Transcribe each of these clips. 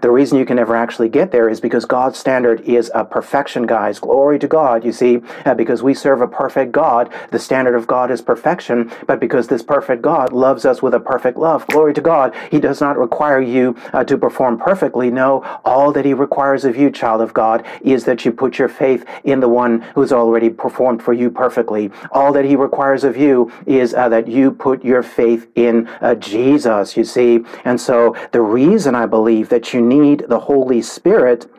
The reason you can never actually get there is because God's standard is a perfection, guys. Glory to God. You see, uh, because we serve a perfect God, the standard of God is perfection. But because this perfect God loves us with a perfect love, glory to God, He does not require you uh, to perform perfectly. No, all that He requires of you, child of God, is that you put your faith in the one who's already performed for you perfectly. All that He requires of you is uh, that you put your faith in uh, Jesus, you see. And so the reason I believe that you need the Holy Spirit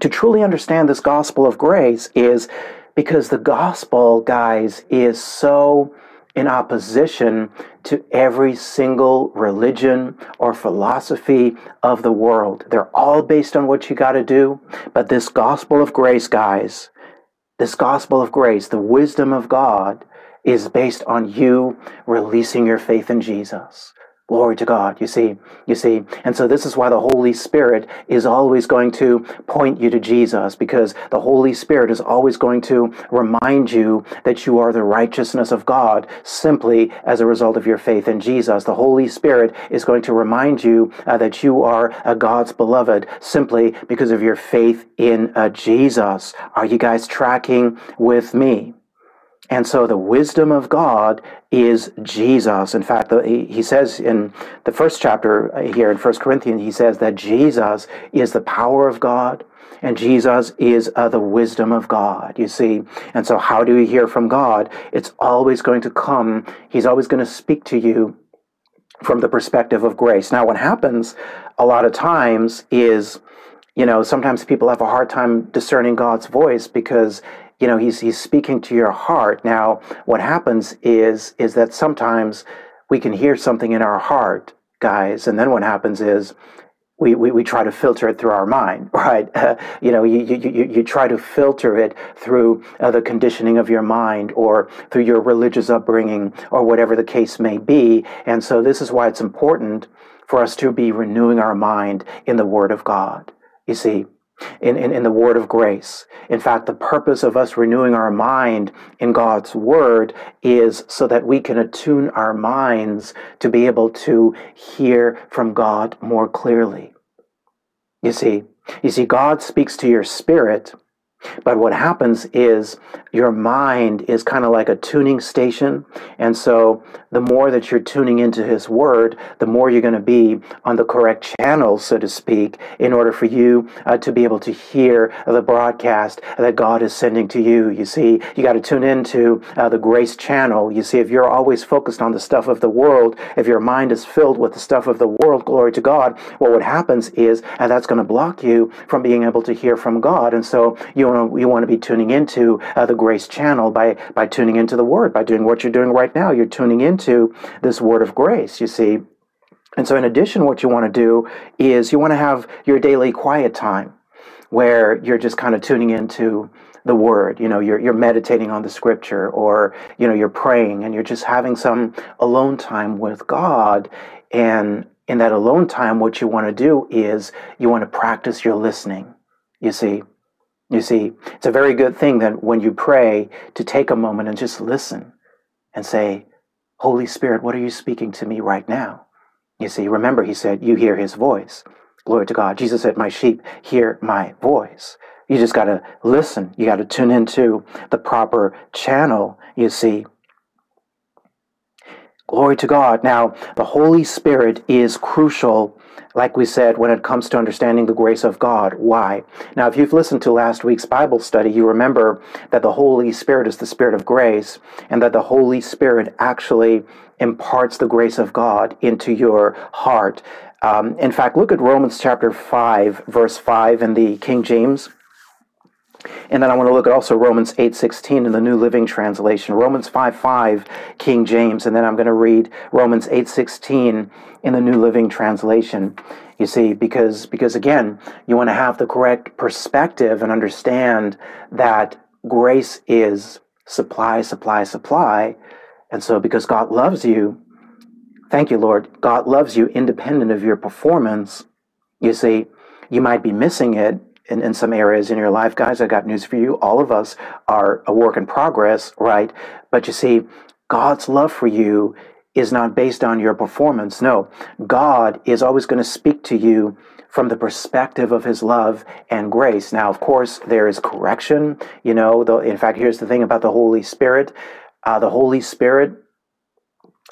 to truly understand this gospel of grace is because the gospel, guys, is so in opposition to every single religion or philosophy of the world. They're all based on what you got to do. But this gospel of grace, guys, this gospel of grace, the wisdom of God, is based on you releasing your faith in Jesus. Glory to God. You see, you see. And so this is why the Holy Spirit is always going to point you to Jesus because the Holy Spirit is always going to remind you that you are the righteousness of God simply as a result of your faith in Jesus. The Holy Spirit is going to remind you uh, that you are uh, God's beloved simply because of your faith in uh, Jesus. Are you guys tracking with me? And so the wisdom of God is Jesus. In fact, he says in the first chapter uh, here in First Corinthians, he says that Jesus is the power of God and Jesus is uh, the wisdom of God, you see. And so how do you hear from God? It's always going to come, he's always going to speak to you from the perspective of grace. Now, what happens a lot of times is, you know, sometimes people have a hard time discerning God's voice because you know he's he's speaking to your heart now what happens is is that sometimes we can hear something in our heart guys and then what happens is we, we, we try to filter it through our mind, right? Uh, you know, you, you, you, you try to filter it through uh, the conditioning of your mind or through your religious upbringing or whatever the case may be. And so this is why it's important for us to be renewing our mind in the Word of God. You see, in, in, in, the word of grace. In fact, the purpose of us renewing our mind in God's word is so that we can attune our minds to be able to hear from God more clearly. You see, you see, God speaks to your spirit but what happens is your mind is kind of like a tuning station. And so the more that you're tuning into His Word, the more you're going to be on the correct channel, so to speak, in order for you uh, to be able to hear the broadcast that God is sending to you. You see, you got to tune into uh, the grace channel. You see, if you're always focused on the stuff of the world, if your mind is filled with the stuff of the world, glory to God, well, what happens is uh, that's going to block you from being able to hear from God. And so you want to you want to be tuning into uh, the Grace Channel by by tuning into the Word, by doing what you're doing right now. You're tuning into this Word of Grace. You see. And so, in addition, what you want to do is you want to have your daily quiet time where you're just kind of tuning into the word you know you're, you're meditating on the scripture or you know you're praying and you're just having some alone time with god and in that alone time what you want to do is you want to practice your listening you see you see, it's a very good thing that when you pray to take a moment and just listen and say, Holy Spirit, what are you speaking to me right now? You see, remember, he said, You hear his voice. Glory to God. Jesus said, My sheep hear my voice. You just got to listen. You got to tune into the proper channel, you see. Glory to God. Now, the Holy Spirit is crucial, like we said, when it comes to understanding the grace of God. Why? Now, if you've listened to last week's Bible study, you remember that the Holy Spirit is the Spirit of grace, and that the Holy Spirit actually imparts the grace of God into your heart. Um, in fact, look at Romans chapter 5, verse 5 in the King James. And then I want to look at also Romans 8:16 in the New Living Translation, Romans 5:5 King James, and then I'm going to read Romans 8:16 in the New Living Translation. You see, because because again, you want to have the correct perspective and understand that grace is supply, supply, supply. And so because God loves you, thank you, Lord, God loves you independent of your performance. You see, you might be missing it in, in some areas in your life. Guys, I got news for you. All of us are a work in progress, right? But you see, God's love for you is not based on your performance. No, God is always going to speak to you from the perspective of his love and grace. Now, of course, there is correction. You know, the, in fact, here's the thing about the Holy Spirit uh, the Holy Spirit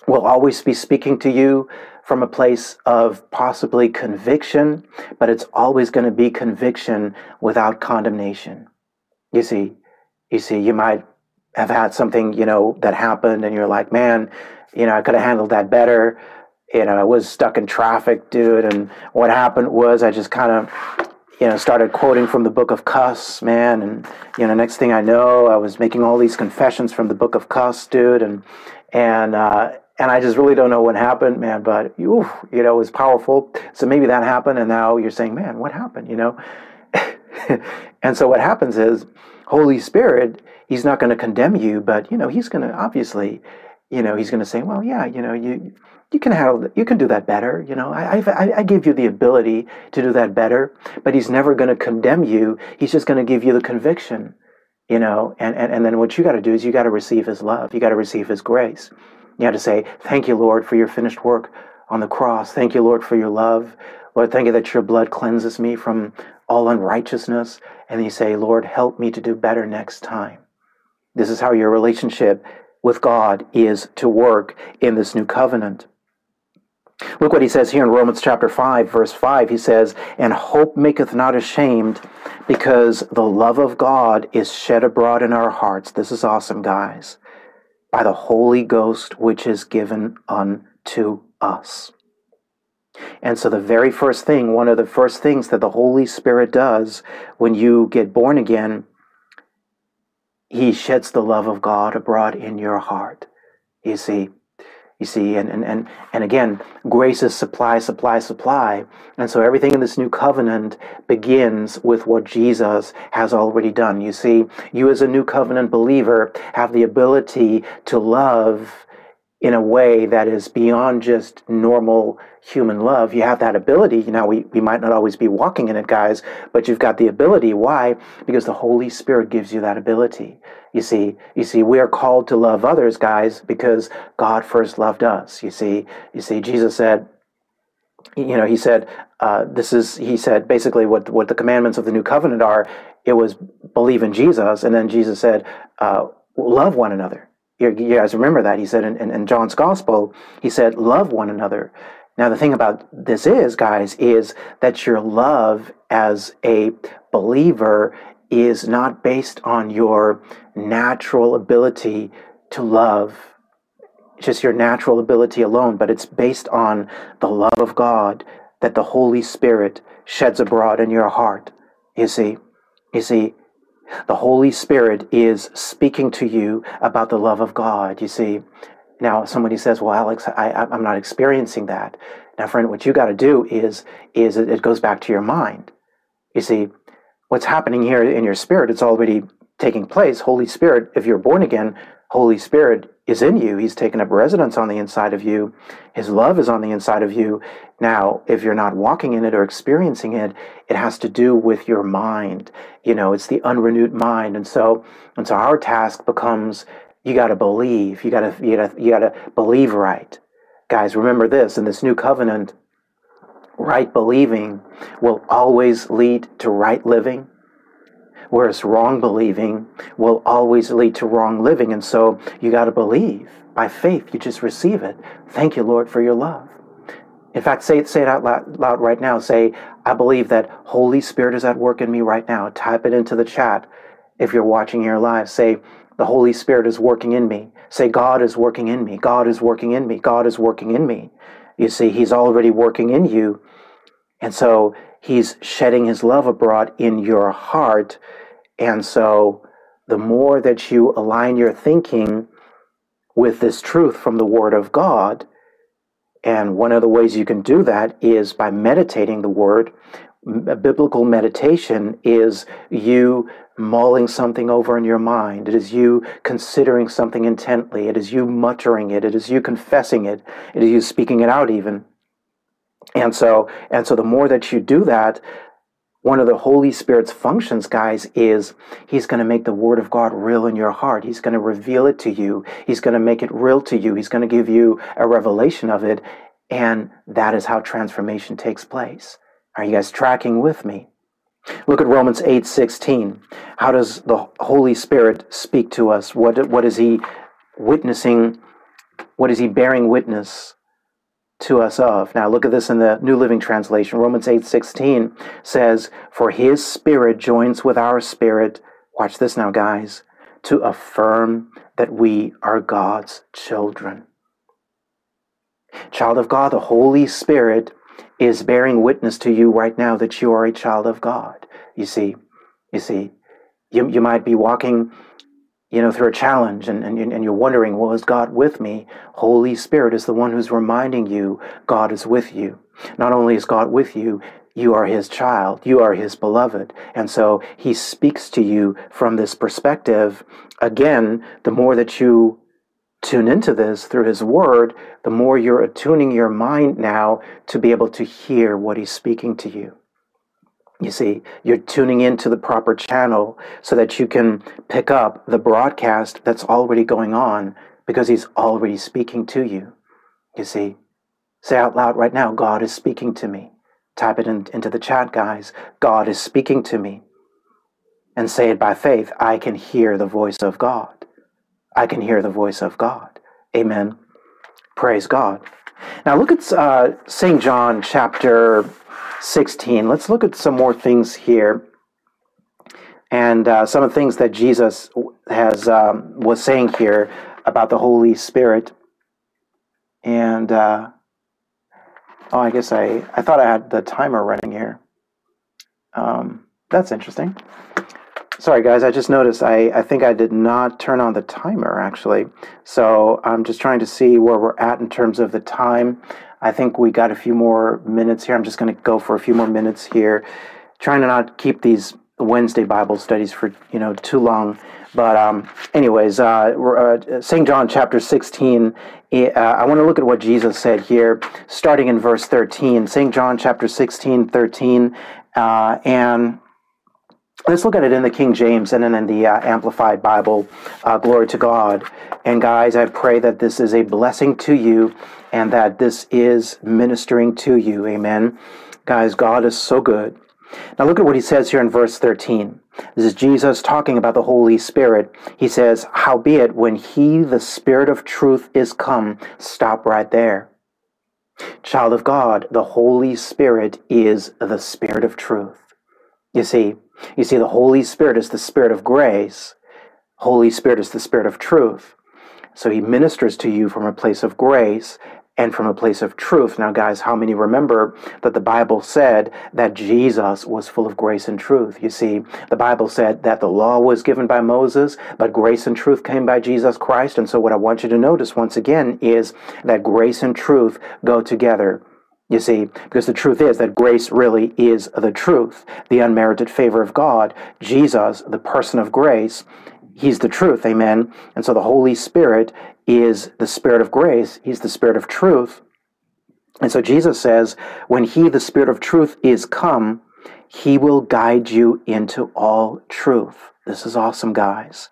will always be speaking to you from a place of possibly conviction, but it's always going to be conviction without condemnation. You see, you see, you might have had something, you know, that happened and you're like, man, you know, I could have handled that better. You know, I was stuck in traffic, dude. And what happened was I just kind of, you know, started quoting from the book of Cuss, man. And, you know, next thing I know, I was making all these confessions from the book of Cuss, dude. And, and, uh, and I just really don't know what happened, man. But you, you know, it was powerful. So maybe that happened, and now you're saying, man, what happened? You know. and so what happens is, Holy Spirit, He's not going to condemn you, but you know, He's going to obviously, you know, He's going to say, well, yeah, you know, you you can handle you can do that better you know I, I, I give you the ability to do that better but he's never going to condemn you he's just going to give you the conviction you know and, and, and then what you got to do is you got to receive his love you got to receive his grace you have to say, Thank you, Lord, for your finished work on the cross. Thank you, Lord, for your love. Lord, thank you that your blood cleanses me from all unrighteousness. And you say, Lord, help me to do better next time. This is how your relationship with God is to work in this new covenant. Look what he says here in Romans chapter 5, verse 5. He says, And hope maketh not ashamed, because the love of God is shed abroad in our hearts. This is awesome, guys by the Holy Ghost, which is given unto us. And so, the very first thing, one of the first things that the Holy Spirit does when you get born again, He sheds the love of God abroad in your heart. You see, you see, and, and, and, and again, grace is supply, supply, supply. And so everything in this new covenant begins with what Jesus has already done. You see, you as a new covenant believer have the ability to love in a way that is beyond just normal human love. You have that ability. Now, we, we might not always be walking in it, guys, but you've got the ability. Why? Because the Holy Spirit gives you that ability. You see, you see, we are called to love others, guys, because God first loved us. You see, you see, Jesus said, you know, he said, uh, this is, he said, basically what, what the commandments of the new covenant are, it was believe in Jesus. And then Jesus said, uh, love one another. You, guys remember that. He said in, in, in John's gospel, he said, love one another. Now, the thing about this is, guys, is that your love as a believer is not based on your natural ability to love, just your natural ability alone, but it's based on the love of God that the Holy Spirit sheds abroad in your heart. You see, you see, the Holy Spirit is speaking to you about the love of God. You see, now somebody says, "Well, Alex, I, I'm not experiencing that." Now, friend, what you got to do is is it goes back to your mind. You see, what's happening here in your spirit, it's already taking place. Holy Spirit, if you're born again, Holy Spirit is in you. He's taken up residence on the inside of you. His love is on the inside of you. Now, if you're not walking in it or experiencing it, it has to do with your mind. You know, it's the unrenewed mind. And so, and so our task becomes you got to believe. You got to you got to you got to believe right. Guys, remember this in this new covenant, right believing will always lead to right living, whereas wrong believing will always lead to wrong living. And so you got to believe by faith. You just receive it. Thank you, Lord, for your love. In fact, say it, say it out loud, loud right now. Say, I believe that Holy Spirit is at work in me right now. Type it into the chat if you're watching here live. Say, the Holy Spirit is working in me. Say, God is working in me. God is working in me. God is working in me. You see, He's already working in you. And so He's shedding His love abroad in your heart. And so the more that you align your thinking with this truth from the Word of God, and one of the ways you can do that is by meditating the Word. A biblical meditation is you mulling something over in your mind. It is you considering something intently. It is you muttering it. It is you confessing it. It is you speaking it out even. And so, and so the more that you do that, one of the Holy Spirit's functions, guys, is He's going to make the Word of God real in your heart. He's going to reveal it to you. He's going to make it real to you. He's going to give you a revelation of it. And that is how transformation takes place. Are you guys tracking with me? Look at Romans 8 16. How does the Holy Spirit speak to us? What, what is He witnessing? What is He bearing witness to us of. Now look at this in the New Living Translation. Romans 8:16 says, "For his spirit joins with our spirit, watch this now guys, to affirm that we are God's children." Child of God, the Holy Spirit is bearing witness to you right now that you are a child of God. You see, you see, you, you might be walking you know, through a challenge and, and, and you're wondering, well, is God with me? Holy Spirit is the one who's reminding you God is with you. Not only is God with you, you are his child, you are his beloved. And so he speaks to you from this perspective. Again, the more that you tune into this through his word, the more you're attuning your mind now to be able to hear what he's speaking to you. You see, you're tuning into the proper channel so that you can pick up the broadcast that's already going on because he's already speaking to you. You see, say out loud right now, God is speaking to me. Type it in, into the chat, guys. God is speaking to me. And say it by faith I can hear the voice of God. I can hear the voice of God. Amen. Praise God. Now look at uh, St. John chapter 16. Let's look at some more things here, and uh, some of the things that Jesus has um, was saying here about the Holy Spirit. And uh, oh, I guess I I thought I had the timer running here. Um, that's interesting. Sorry, guys, I just noticed I, I think I did not turn on the timer actually. So I'm just trying to see where we're at in terms of the time. I think we got a few more minutes here. I'm just going to go for a few more minutes here, trying to not keep these Wednesday Bible studies for you know too long. But um, anyways, uh, uh, St. John chapter 16. Uh, I want to look at what Jesus said here, starting in verse 13. St. John chapter 16, 13, uh, and let's look at it in the King James and then in the uh, Amplified Bible. Uh, glory to God. And guys, I pray that this is a blessing to you and that this is ministering to you. Amen. Guys, God is so good. Now look at what he says here in verse 13. This is Jesus talking about the Holy Spirit. He says, Howbeit, when he, the Spirit of truth, is come, stop right there. Child of God, the Holy Spirit is the Spirit of truth. You see, you see, the Holy Spirit is the Spirit of grace. Holy Spirit is the Spirit of truth. So he ministers to you from a place of grace and from a place of truth. Now, guys, how many remember that the Bible said that Jesus was full of grace and truth? You see, the Bible said that the law was given by Moses, but grace and truth came by Jesus Christ. And so, what I want you to notice once again is that grace and truth go together. You see, because the truth is that grace really is the truth, the unmerited favor of God. Jesus, the person of grace, He's the truth, amen. And so the Holy Spirit is the Spirit of grace, He's the Spirit of truth. And so Jesus says, when He, the Spirit of truth, is come, He will guide you into all truth. This is awesome, guys.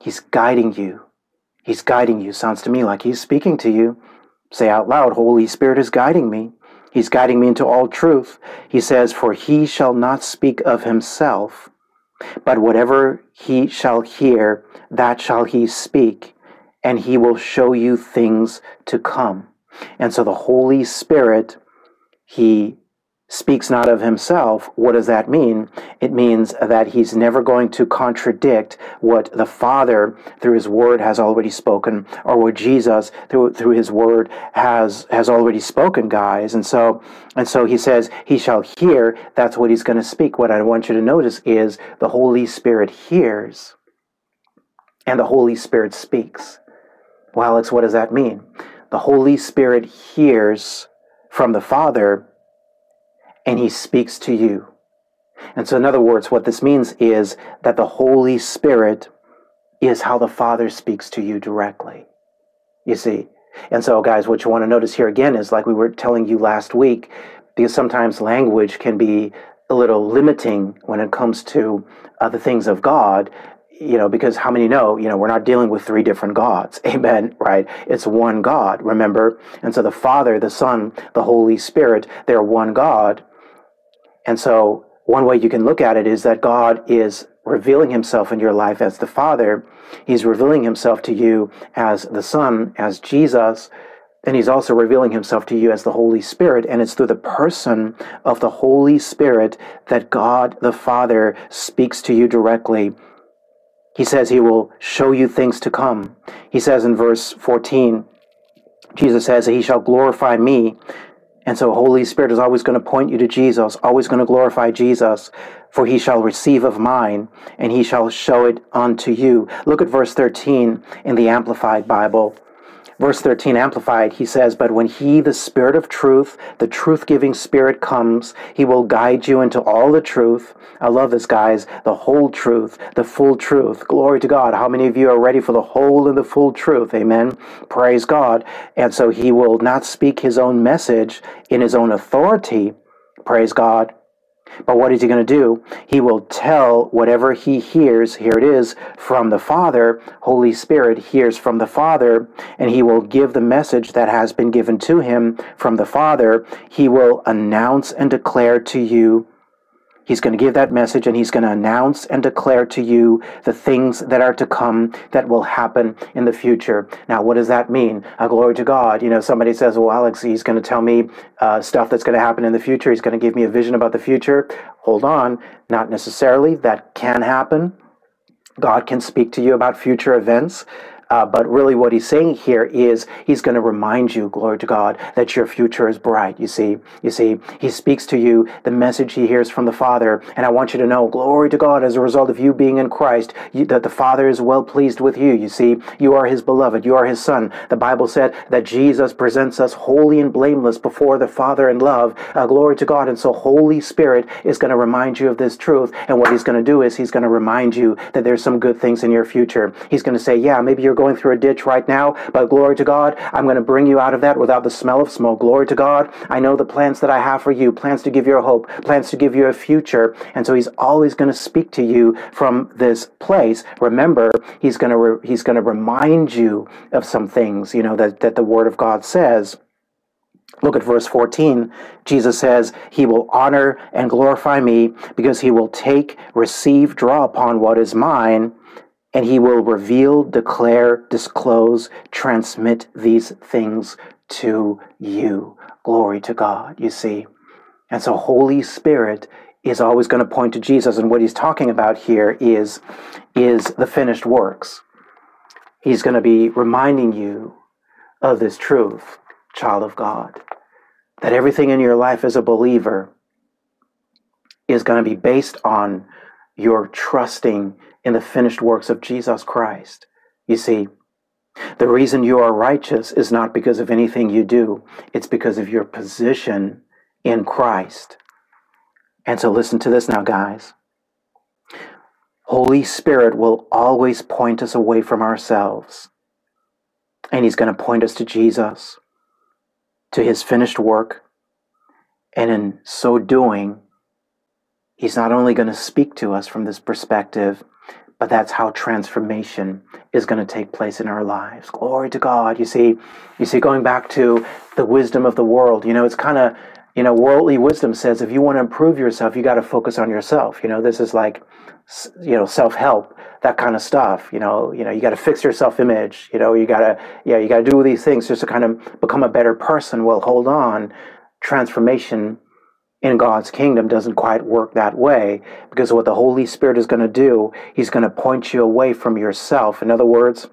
He's guiding you. He's guiding you. Sounds to me like He's speaking to you. Say out loud, Holy Spirit is guiding me. He's guiding me into all truth. He says, For he shall not speak of himself, but whatever he shall hear, that shall he speak, and he will show you things to come. And so the Holy Spirit, he speaks not of himself, what does that mean? It means that he's never going to contradict what the Father through his word has already spoken or what Jesus through through his word has has already spoken, guys. And so and so he says he shall hear, that's what he's going to speak. What I want you to notice is the Holy Spirit hears and the Holy Spirit speaks. Well, Alex, what does that mean? The Holy Spirit hears from the Father and he speaks to you. And so, in other words, what this means is that the Holy Spirit is how the Father speaks to you directly. You see? And so, guys, what you want to notice here again is like we were telling you last week, because sometimes language can be a little limiting when it comes to uh, the things of God you know, because how many know, you know, we're not dealing with three different gods. Amen. Right? It's one God, remember? And so the Father, the Son, the Holy Spirit, they're one God. And so, one way you can look at it is that God is revealing himself in your life as the Father. He's revealing himself to you as the Son, as Jesus. And he's also revealing himself to you as the Holy Spirit. And it's through the person of the Holy Spirit that God the Father speaks to you directly. He says he will show you things to come. He says in verse 14, Jesus says, He shall glorify me and so Holy Spirit is always going to point you to Jesus, always going to glorify Jesus, for he shall receive of mine, and he shall show it unto you. Look at verse 13 in the Amplified Bible. Verse 13 amplified, he says, But when he, the Spirit of truth, the truth giving Spirit comes, he will guide you into all the truth. I love this, guys. The whole truth, the full truth. Glory to God. How many of you are ready for the whole and the full truth? Amen. Praise God. And so he will not speak his own message in his own authority. Praise God. But what is he going to do? He will tell whatever he hears, here it is, from the Father. Holy Spirit hears from the Father, and he will give the message that has been given to him from the Father. He will announce and declare to you He's going to give that message and he's going to announce and declare to you the things that are to come that will happen in the future. Now, what does that mean? Uh, glory to God. You know, somebody says, well, Alex, he's going to tell me uh, stuff that's going to happen in the future. He's going to give me a vision about the future. Hold on. Not necessarily. That can happen. God can speak to you about future events. Uh, but really, what he's saying here is he's going to remind you, glory to God, that your future is bright. You see, you see, he speaks to you the message he hears from the Father, and I want you to know, glory to God, as a result of you being in Christ, you, that the Father is well pleased with you. You see, you are his beloved, you are his son. The Bible said that Jesus presents us holy and blameless before the Father in love. Uh, glory to God, and so Holy Spirit is going to remind you of this truth, and what he's going to do is he's going to remind you that there's some good things in your future. He's going to say, yeah, maybe you're going through a ditch right now, but glory to God, I'm going to bring you out of that without the smell of smoke. Glory to God. I know the plans that I have for you, plans to give you a hope, plans to give you a future. And so he's always going to speak to you from this place. Remember, he's going to re- he's going to remind you of some things, you know, that that the word of God says. Look at verse 14. Jesus says, He will honor and glorify me because he will take, receive, draw upon what is mine and he will reveal, declare, disclose, transmit these things to you. Glory to God, you see. And so, Holy Spirit is always going to point to Jesus. And what he's talking about here is, is the finished works. He's going to be reminding you of this truth, child of God, that everything in your life as a believer is going to be based on your trusting in the finished works of Jesus Christ. You see, the reason you are righteous is not because of anything you do, it's because of your position in Christ. And so listen to this now, guys. Holy Spirit will always point us away from ourselves. And He's going to point us to Jesus, to His finished work. And in so doing, He's not only going to speak to us from this perspective, but that's how transformation is going to take place in our lives. Glory to God. You see, you see, going back to the wisdom of the world, you know, it's kind of, you know, worldly wisdom says if you want to improve yourself, you got to focus on yourself. You know, this is like, you know, self help, that kind of stuff. You know, you know, you got to fix your self image. You know, you got to, yeah, you got to do these things just to kind of become a better person. Well, hold on, transformation in God's kingdom doesn't quite work that way because what the Holy Spirit is going to do, He's going to point you away from yourself. In other words,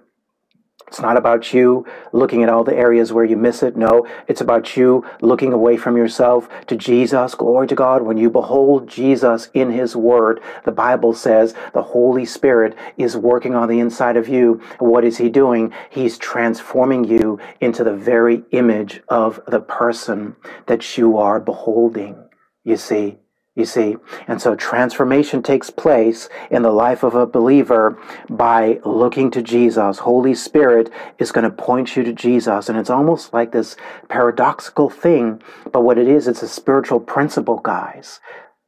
it's not about you looking at all the areas where you miss it. No, it's about you looking away from yourself to Jesus. Glory to God. When you behold Jesus in His Word, the Bible says the Holy Spirit is working on the inside of you. What is He doing? He's transforming you into the very image of the person that you are beholding. You see, you see, and so transformation takes place in the life of a believer by looking to Jesus. Holy Spirit is going to point you to Jesus. And it's almost like this paradoxical thing, but what it is, it's a spiritual principle, guys,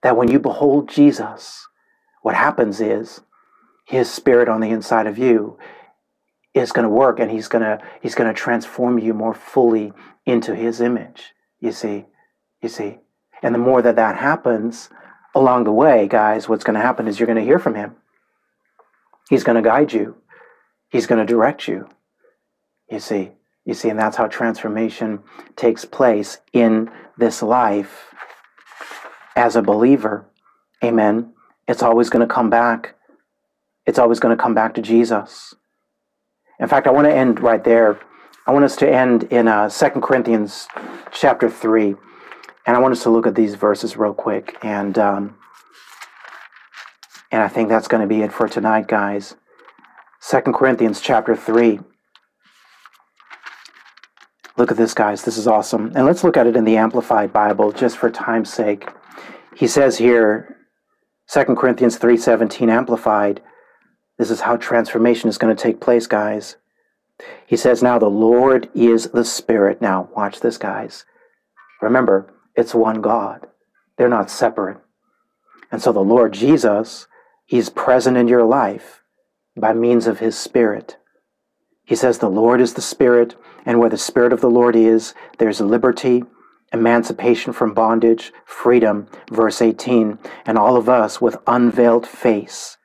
that when you behold Jesus, what happens is his spirit on the inside of you is going to work and he's going to he's going to transform you more fully into his image you see you see and the more that that happens along the way, guys, what's going to happen is you're going to hear from him. He's going to guide you. He's going to direct you. You see, you see, and that's how transformation takes place in this life as a believer. Amen. It's always going to come back. It's always going to come back to Jesus. In fact, I want to end right there. I want us to end in uh, 2 Corinthians chapter 3. And I want us to look at these verses real quick. And, um, and I think that's going to be it for tonight, guys. Second Corinthians chapter 3. Look at this, guys. This is awesome. And let's look at it in the Amplified Bible just for time's sake. He says here, 2 Corinthians 3:17 amplified, this is how transformation is going to take place, guys. He says, "Now the Lord is the Spirit." Now, watch this, guys. Remember, it's one God. They're not separate. And so the Lord Jesus, He's present in your life by means of His Spirit. He says, The Lord is the Spirit, and where the Spirit of the Lord is, there's liberty, emancipation from bondage, freedom. Verse 18. And all of us with unveiled face,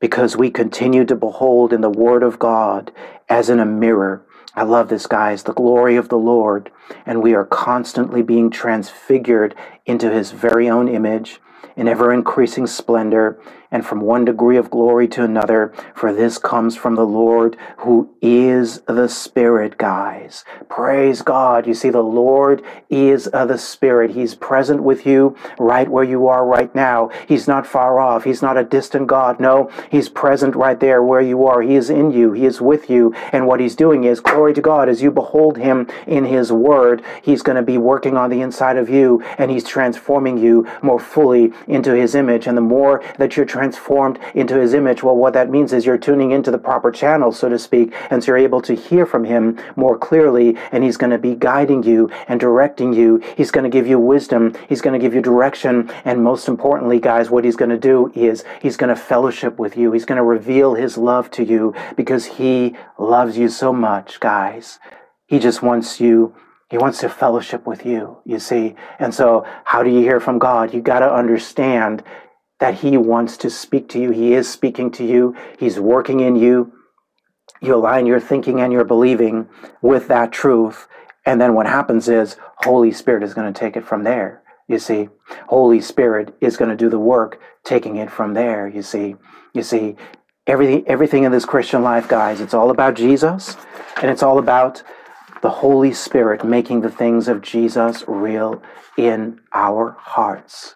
because we continue to behold in the Word of God as in a mirror I love this, guys, the glory of the Lord, and we are constantly being transfigured into his very own image in ever increasing splendor and from one degree of glory to another, for this comes from the Lord who is the Spirit, guys. Praise God. You see, the Lord is uh, the Spirit. He's present with you right where you are right now. He's not far off. He's not a distant God. No, He's present right there where you are. He is in you. He is with you. And what He's doing is, glory to God, as you behold Him in His Word, He's going to be working on the inside of you and He's transforming you more fully into His image. And the more that you're transformed into his image, well, what that means is you're tuning into the proper channel, so to speak, and so you're able to hear from him more clearly, and he's going to be guiding you and directing you. He's going to give you wisdom. He's going to give you direction. And most importantly, guys, what he's going to do is he's going to fellowship with you. He's going to reveal his love to you because he loves you so much, guys. He just wants you he wants to fellowship with you, you see. And so, how do you hear from God? You got to understand that He wants to speak to you. He is speaking to you, He's working in you. You align your thinking and your believing with that truth. And then what happens is Holy Spirit is going to take it from there. You see, Holy Spirit is going to do the work, taking it from there. You see, you see, everything, everything in this Christian life, guys, it's all about Jesus, and it's all about the Holy Spirit making the things of Jesus real in our hearts.